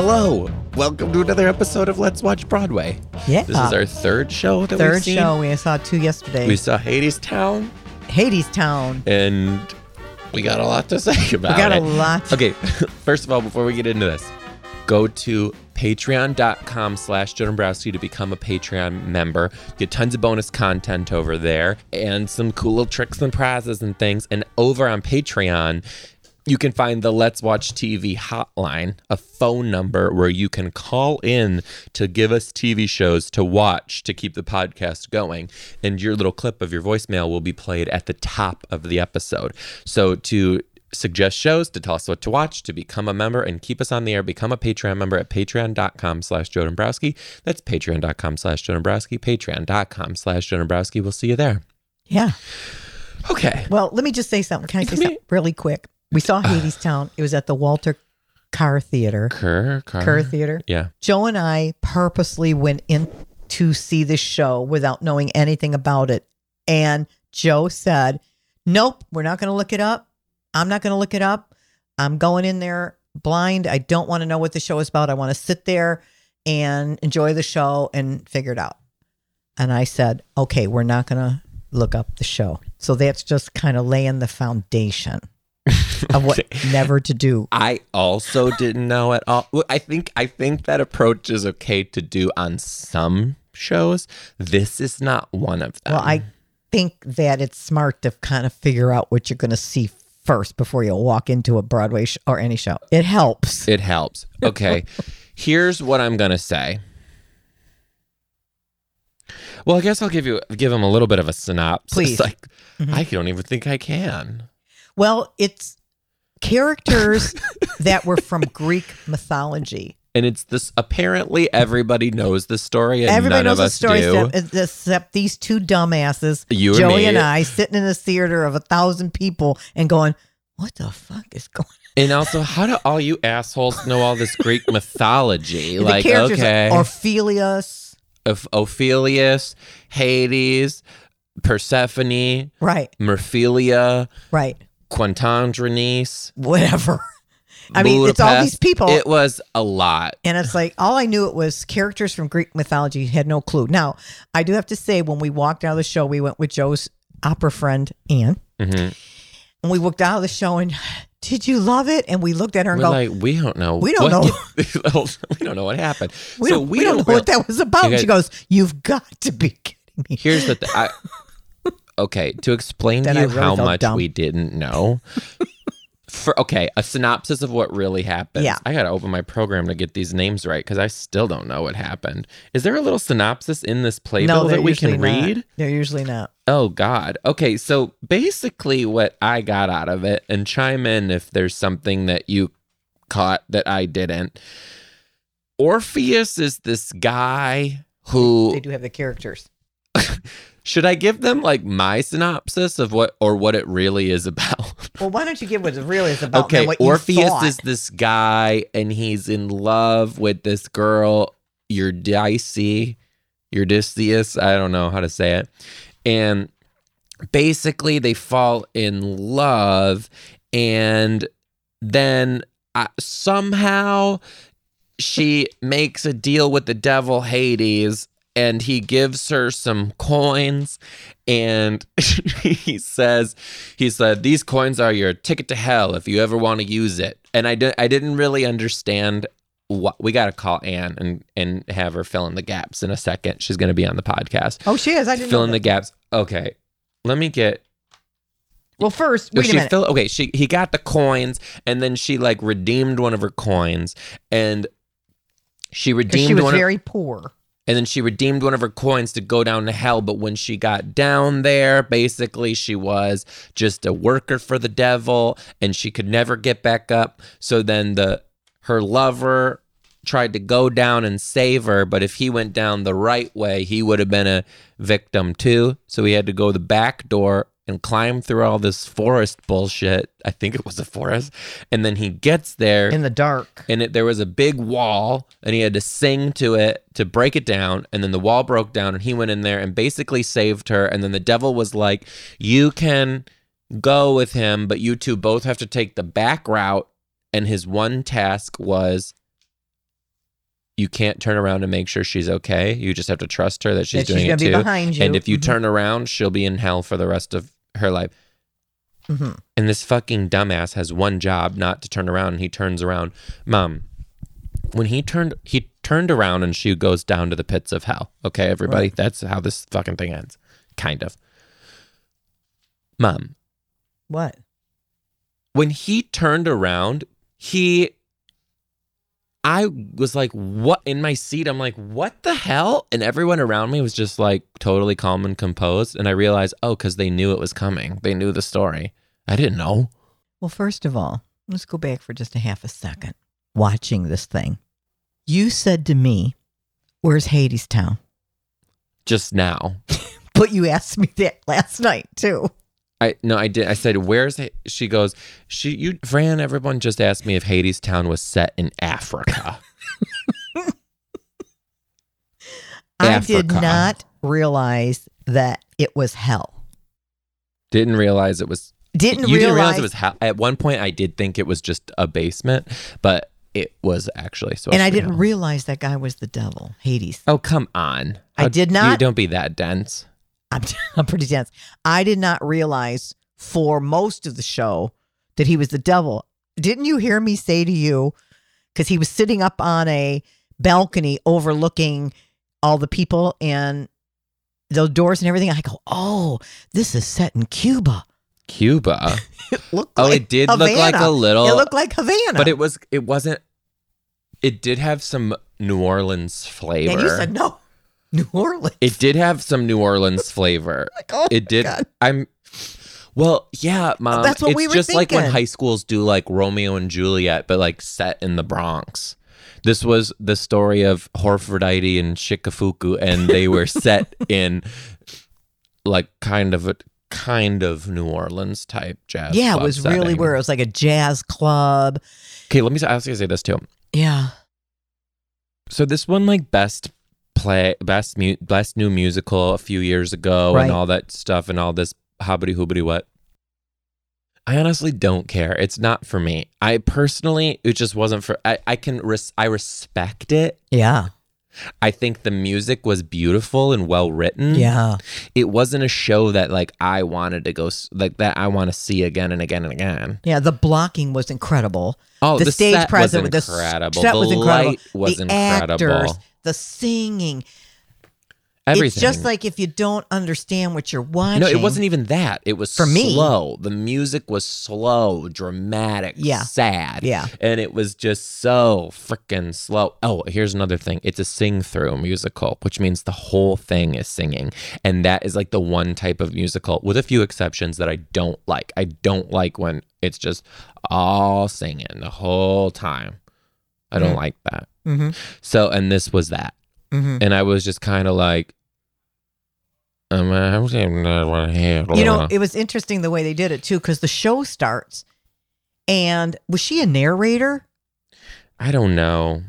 Hello, welcome to another episode of Let's Watch Broadway. Yeah. This is our third show that we've third seen. show. We saw two yesterday. We saw Hadestown, Hades Town. and we got a lot to say about it. We got it. a lot. Okay, first of all, before we get into this, go to patreon.com slash Joe Dombrowski to become a Patreon member. Get tons of bonus content over there and some cool little tricks and prizes and things. And over on Patreon, you can find the Let's Watch TV hotline, a phone number where you can call in to give us TV shows to watch to keep the podcast going. And your little clip of your voicemail will be played at the top of the episode. So to suggest shows, to tell us what to watch, to become a member and keep us on the air, become a Patreon member at patreon.com slash Joe Dombrowski. That's patreon.com slash Joe Dombrowski, patreon.com slash Joe Dombrowski. We'll see you there. Yeah. Okay. Well, let me just say something. Can I say Me- something really quick? We saw ah. Hadestown. It was at the Walter Kerr Theater. Kerr, Kerr. Kerr Theater. Yeah. Joe and I purposely went in to see the show without knowing anything about it. And Joe said, Nope, we're not going to look it up. I'm not going to look it up. I'm going in there blind. I don't want to know what the show is about. I want to sit there and enjoy the show and figure it out. And I said, Okay, we're not going to look up the show. So that's just kind of laying the foundation of what never to do. I also didn't know at all. I think I think that approach is okay to do on some shows. This is not one of them. Well, I think that it's smart to kind of figure out what you're going to see first before you walk into a Broadway sh- or any show. It helps. it helps. Okay. Here's what I'm gonna say. Well, I guess I'll give you give him a little bit of a synopsis. Please. Like Mhm. I don't even think I can. Well, it's characters that were from Greek mythology. And it's this. Apparently, everybody knows the story, and Everybody none knows of the us story do. except, uh, except these two dumbasses, You and Joey me. and I, sitting in a theater of a thousand people and going, "What the fuck is going?" on? And also, how do all you assholes know all this Greek mythology? on? like, the characters okay, are Ophelius, of Ophelius, Hades, Persephone, right, Merphilia, right, Quantandronice. whatever. I mean, it's all these people. It was a lot. And it's like all I knew it was characters from Greek mythology. Had no clue. Now I do have to say, when we walked out of the show, we went with Joe's opera friend Anne, Mhm. and we walked out of the show and did you love it? And we looked at her and We're go, like, we don't know. We don't what we don't know what happened. we, so don't, we, don't know what that was about. And she goes, You've got to be kidding me. Here's the thing. Okay, to explain to you really how much dumb. we didn't know. For okay, a synopsis of what really happened. Yeah. I gotta open my program to get these names right because I still don't know what happened. Is there a little synopsis in this playbill no, that we can not. read? They're usually not. Oh God. Okay, so basically what I got out of it, and chime in if there's something that you caught that I didn't. Orpheus is this guy who They do have the characters. should I give them like my synopsis of what or what it really is about? Well, why don't you give what it really is about? okay, what Orpheus is this guy and he's in love with this girl, Eurydice, Eurydice, I don't know how to say it. And basically they fall in love and then uh, somehow she makes a deal with the devil Hades and he gives her some coins and he says he said these coins are your ticket to hell if you ever want to use it and I, di- I didn't really understand what we got to call Anne and and have her fill in the gaps in a second she's going to be on the podcast Oh, she is. I didn't fill in the gaps okay let me get Well, first, wait she a minute. fill- okay, she he got the coins and then she like redeemed one of her coins and she redeemed she was one of, very poor. And then she redeemed one of her coins to go down to hell. But when she got down there basically she was just a worker for the devil and she could never get back up. So then the her lover tried to go down and save her but if he went down the right way he would have been a victim too. So he had to go the back door and climb through all this forest bullshit i think it was a forest and then he gets there In the dark. and it, there was a big wall and he had to sing to it to break it down and then the wall broke down and he went in there and basically saved her and then the devil was like you can go with him but you two both have to take the back route and his one task was you can't turn around and make sure she's okay. You just have to trust her that she's That she's doing gonna it be too. behind you. And if you Mhm. turn around, she'll be in hell for the rest of her life. Mhm. And this fucking dumbass has one job, not to turn around. And he turns around, mom. When he turned, he turned around, and she goes down to the pits of hell. Okay, everybody, that's how this fucking thing ends, kind of. Mom, What? when he turned around, he I was like, what in my seat? I'm like, what the hell? And everyone around me was just like totally calm and composed. And I realized, oh, because they knew it was coming. They knew the story. I didn't know. Well, first of all, let's go back for just a half a second. Watching this thing, you said to me, "Where's Hadestown?" Just now. But you asked me that last night too. I no, I did. I said, "Where's?" Ha-" She goes, "She, you, Fran. Everyone just asked me if Hadestown was set in Africa." I did Africa. not realize that it was hell. didn't realize it was Didn't you realize, didn't realize it was ha- at one point i did think it was just a basement but it was actually so. and I didn't hell. realize that guy was the devil, Hades. oh come on I How- did you not- don't be that dense I'm, I'm pretty dense. I did not realize for most of the show that he was the devil. Didn't you hear me say to you, because he was sitting up on a balcony overlooking all the people and the doors and everything? I go, oh, this is set in Cuba. cuba It looked oh like it did look like a little It looked like Havana. but it was it wasn't it did have some new orleans flavor and you said no, New Orleans. it did have some new orleans flavor like, oh it did God. i'm well yeah mom That's what it's we were just like when thinking. high schools do like romeo and juliet but like set in the bronx this was the story of Horfordite and Shikafuku, and they were set in like kind of a kind of New Orleans type jazz. Yeah, it club was really setting. where it was like a jazz club. Okay, let me. I was gonna say this too. Yeah. So this one, like best play, best mu- best new musical a few years ago, Right. and all that stuff, and all this hobbity hoobity what. I honestly don't care. It's not for me. I personally, it just wasn't for. I, I can res- I respect it. Yeah. I think the music was beautiful and well written. Yeah. It wasn't a show that like I wanted to go like that. I want to see again and again and again. Yeah. The blocking was incredible. Oh, the, the, stage set presence was the incredible. set the was incredible. light was the incredible. actors, the singing. Everything. It's just like if you don't understand what you're watching. No, it wasn't even that. It was For me- slow. The music was slow, dramatic, Yeah. sad. Yeah. And it was just so freaking slow. Oh, here's another thing. It's a sing through musical, which means the whole thing is singing. And that is like the one type of musical, with a few exceptions, that I don't like. I don't like when it's just all singing the whole time. I don't Mm. like that. Mhm. So, and this was that. Mhm. And I was just kind of like, um, I'm not here. You know, it was interesting the way they did it too, because the show starts, and was she a narrator? I don't know.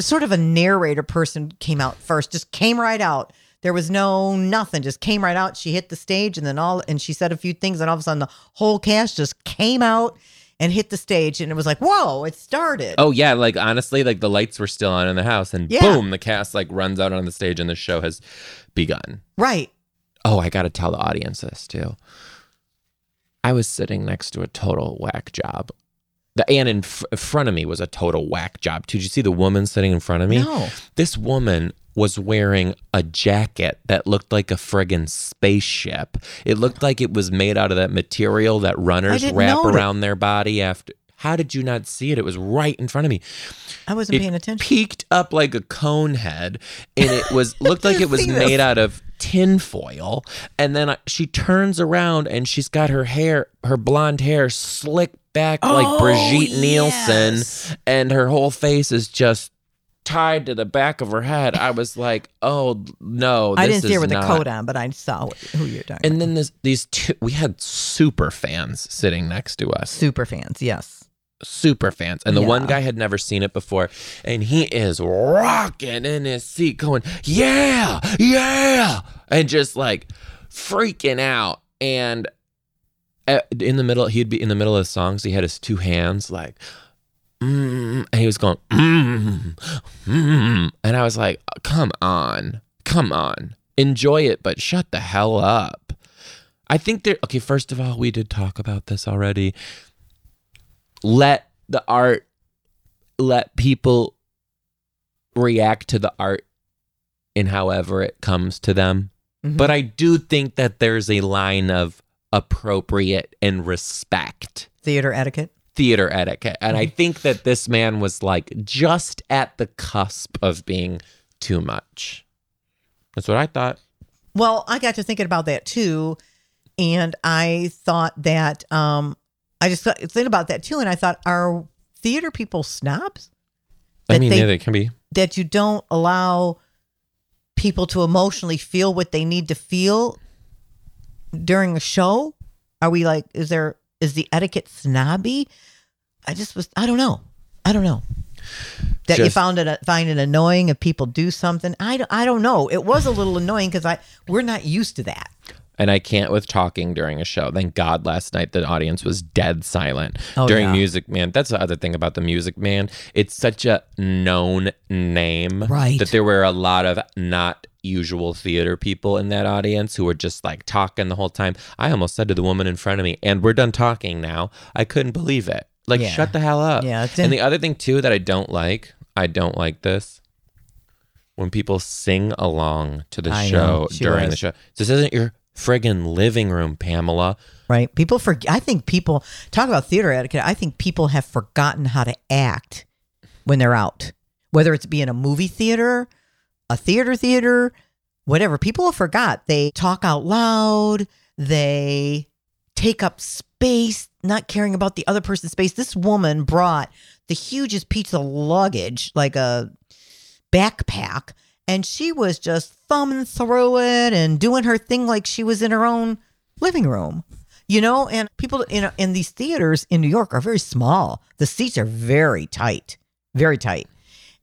Sort of a narrator person came out first, just came right out. There was no nothing, just came right out. She hit the stage, and then all, and she said a few things, and all of a sudden the whole cast just came out and hit the stage, and it was like, whoa, it started. Oh yeah, like honestly, like the lights were still on in the house, and Yeah. boom, the cast like runs out on the stage, and the show has begun. right. Oh, I got to tell the audience this too. I was sitting next to a total whack job. The and in f- front of me was a total whack job too. Did you see the woman sitting in front of me? No. This woman was wearing a jacket that looked like a friggin' spaceship. It looked like it was made out of that material that runners wrap around their body after. How did you not see it? It was right in front of me. I wasn't It paying attention. peaked up like a cone head, and it was looked like it was made out of tin foil. And then I, she turns around and she's got her hair, her blonde hair, slicked back like Oh, Brigitte Nielsen, and her whole face is just tied to the back of her head. I was like, oh no, I didn't see her with not. the coat on, but I saw who you're talking And about. then this, these two, we had super fans sitting next to us. Super fans, yes. super fans. And the one guy had never seen it before. And he is rocking in his seat, going, Yeah, yeah. And just like freaking out. And uh, in the middle, he'd be in the middle of the songs. He had his two hands like mm, and he was going, mm, mm. and I was like, come on, come on, enjoy it, but shut the hell up. I think there. Okay, first of all, we did talk about this already. Let the art, let people react to the art in however it comes to them. Mhm. But I do think that there's a line of appropriate and respect Theater etiquette. Theater etiquette. And I think that this man was like just at the cusp of being too much. That's what I thought. Well, I got to thinking about that too, and I thought that um, I just thought, think about that too, and I thought, are theater people snobs I mean, they- yeah, they can be. that you don't allow people to emotionally feel what they need to feel during a show? Are we like, is there is the etiquette snobby? I just was, I don't know, I don't know. That you Just- found it find it annoying if people do something. I, I don't know. It was a little annoying because I we're not used to that. And I can't with talking during a show. Thank God last night the audience was dead silent Oh, during yeah. Music Man. That's the other thing about the Music Man. It's such a known name. Right. That there were a lot of not usual theater people in that audience who were just like talking the whole time. I almost said to the woman in front of me, and we're done talking now. I couldn't believe it. Like, Yeah. shut the hell up. Yeah, it's and the other thing, too, that I don't like, I don't like this. When people sing along to the I show during the show. This isn't your friggin' living room, Pamela. right? People for I think people talk about theater etiquette. I think people have forgotten how to act when they're out, whether it's being in a movie theater, a theater theater, whatever. People have forgot. They talk out loud. They take up space, not caring about the other person's space. This woman brought the hugest piece of luggage, like a backpack, and she was just thumbing through it and doing her thing like she was in her own living room. You know, and people in in these theaters in New York are very small. The seats are very tight, very tight.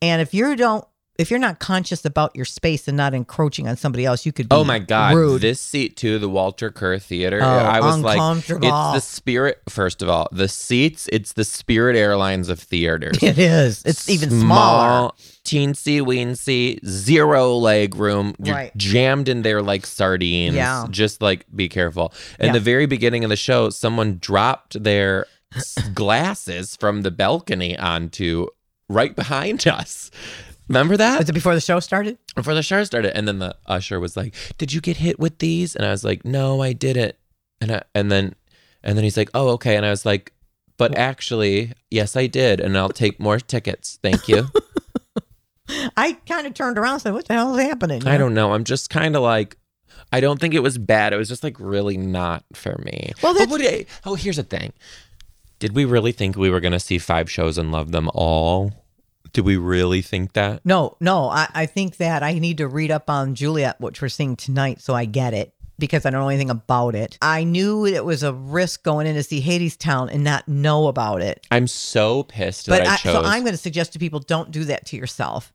And if you don't, if you're not conscious about your space and not encroaching on somebody else, you could. Be Oh my god, rude. this seat too, the Walter Kerr Theater. Oh, I was like, it's the Spirit. First of all, the seats. It's the Spirit Airlines of theaters. it is. It's even smaller. Small, teensy weensy, zero leg room. You're Right. jammed in there like sardines. Yeah. Just like be careful. In Yeah. the very beginning of the show, someone dropped their glasses from the balcony onto right behind us. Remember that? Was it before the show started? before the show started. And then the usher was like did you get hit with these? And i was like no i didn't. And I, and then and then he's like oh okay. And i was like but actually yes i did. And i'll take more tickets. Thank you. I kind of turned around and said, "What the hell is happening?" i don't know. I'm just kind of like i don't think it was bad. It was just like really not for me. Well, that's- do- oh here's the thing. Did we really think we were going to see five shows and love them all did we really think that No, no. I, I think that I need to read up on Juliet, which we're seeing tonight, so I get it because I don't know anything about it. I knew it was a risk going in to see Hadestown and not know about it. i'm so pissed But that i, I, so I'm going to suggest to people don't do that to yourself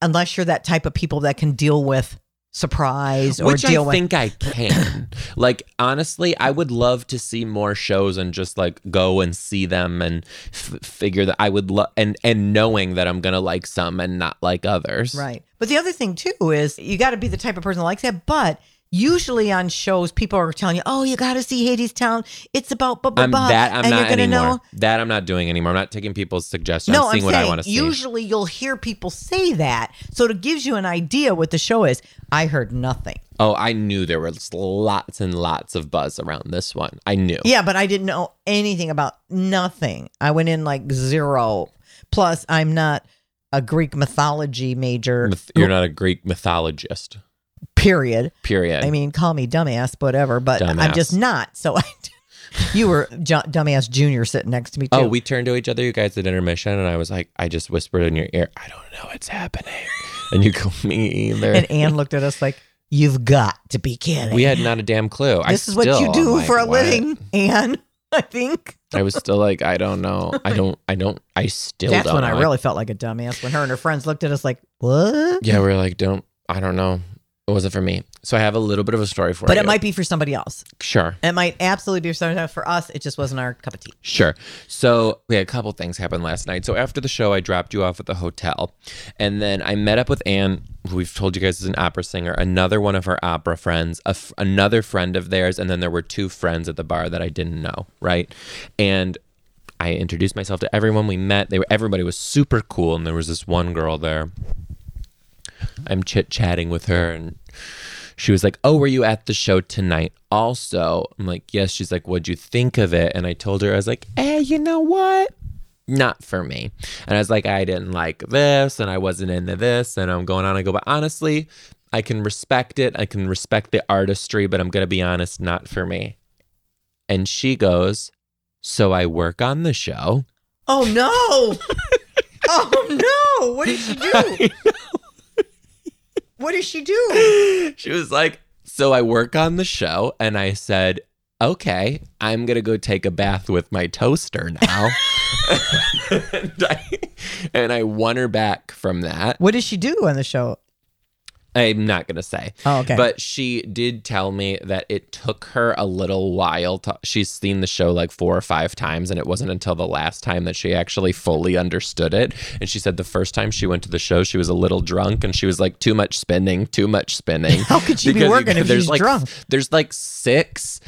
unless you're that type of people that can deal with surprise or Which deal I with. think I can. like honestly, I would love to see more shows and just like go and see them and f- figure that I would love and and knowing that I'm gonna like some and not like others. Right. But the other thing too is you got to be the type of person that likes that. But usually on shows, people are telling you, "Oh, you got to see Hadestown. It's about blah blah I'm blah." that I'm and not you're anymore. know. That I'm not doing anymore. I'm not taking people's suggestions. No, I'm seeing I'm what saying I want to see. usually you'll hear people say that, so it gives you an idea what the show is. I heard nothing. oh, I knew there was lots and lots of buzz around this one. I knew. Yeah, but I didn't know anything about nothing. I went in like zero. Plus, I'm not a Greek mythology major. You're not a Greek mythologist. Period. Period. I mean, call me dumbass, whatever, but I'm just not. So I, you were Ju- dumbass junior sitting next to me oh, too. Oh, we turned to each other, you guys, at intermission, and I was like, I just whispered in your ear, I don't know what's happening. And you go, me either. and Anne looked at us like, "You've got to be kidding." we had not a damn clue. I this is what you do like, for a what? living, Anne. I think I was still like, I don't know. I don't, I don't, I still that's when know. I really felt like a dumbass when her and her friends looked at us like, "What?" yeah, we are like, don't, I don't know. It wasn't for me. So I have a little bit of a story for But you. it might be for somebody else. Sure. It might absolutely be for somebody else. For us, it just wasn't our cup of tea. Sure. So we had a couple things happen last night. So after the show, I dropped you off at the hotel, and then I met up with Anne, who we've told you guys is an opera singer, another one of her opera friends, a f- another friend of theirs, and then there were two friends at the bar that I didn't know, right? And I introduced myself to everyone we met. They were everybody was super cool, and there was this one girl there. I'm chit chatting with her, and she was like, "Oh, were you at the show tonight?" Also, I'm like, "Yes." She's like, "What'd you think of it?" And I told her, I was like, "Eh, you know what? Not for me." And I was like, "I didn't like this, and I wasn't into this." And I'm going on. I go, but honestly, I can respect it. I can respect the artistry, but I'm gonna be honest, not for me. And she goes, "So I work on the show." Oh no! oh no! What did she do? What does she do? she was like, So I work on the show. And I said, Okay, I'm going to go take a bath with my toaster now. and, I, and I won her back from that. What does she do on the show? I'm not going to say. Oh, okay. But she did tell me that it took her a little while to. She's seen the show like four or five times, and it wasn't until the last time that she actually fully understood it. And she said the first time she went to the show, she was a little drunk, and she was like, "Too much spinning, too much spinning." How could she be working if there's she's like, drunk? There's like six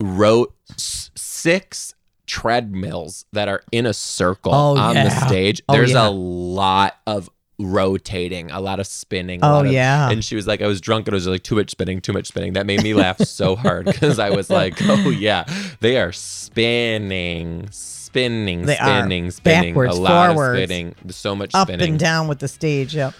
row, six treadmills that are in a circle Oh, on the yeah. stage. Oh, There's yeah. a lot of rotating, a lot of spinning. a Oh, lot of- yeah. and she was like, I was drunk and it was like too much spinning, too much spinning. That made me laugh so hard because I was like, oh yeah, they are spinning, spinning, They are. spinning, spinning, Backwards, a lot forwards, of spinning, so much Up spinning. and down with the stage. Yep.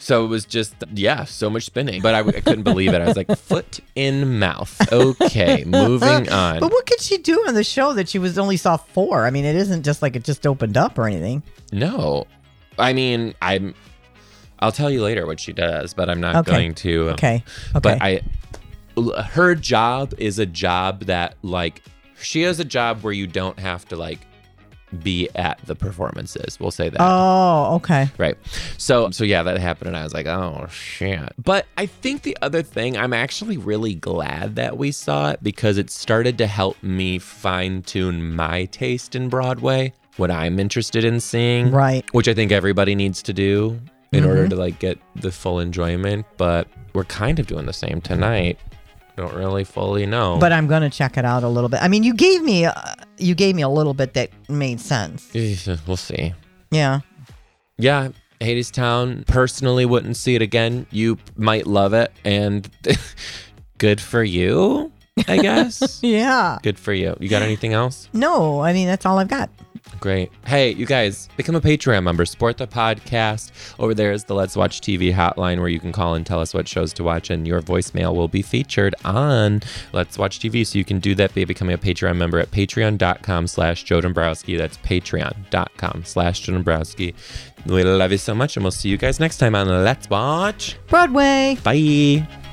So it was just, yeah, so much spinning. But I, I couldn't believe it. I was like, foot in mouth. Okay, moving on. But what could she do on the show that she was only saw four? I mean, it isn't just like it just opened up or anything. No, I mean, I'm. I'll tell you later what she does, but I'm not Okay. going to. Okay. Okay. But I, her job is a job that like she has a job where you don't have to like be at the performances. We'll say that. oh, okay. Right. So so yeah, that happened and I was like, "Oh shit." But I think the other thing, I'm actually really glad that we saw it because it started to help me fine-tune my taste in Broadway, what I'm interested in seeing, Right. which I think everybody needs to do in order to like get the full enjoyment, but we're kind of doing the same tonight. Don't really fully know. But I'm gonna check it out a little bit. I mean, you gave me uh, you gave me a little bit that made sense. we'll see. Yeah. yeah, Hadestown. Personally, wouldn't see it again. You might love it, and good for you, I guess. Yeah. good for you. You got anything else? No, I mean that's all I've got. Great. Hey, you guys, become a Patreon member. Support the podcast. Over there is the Let's Watch TV hotline where you can call and tell us what shows to watch, and your voicemail will be featured on Let's Watch TV. So you can do that by becoming a Patreon member at patreon.com slash Joe Dombrowski. That's patreon.com slash Joe Dombrowski. We love you so much, and we'll see you guys next time on Let's Watch. Broadway. Bye.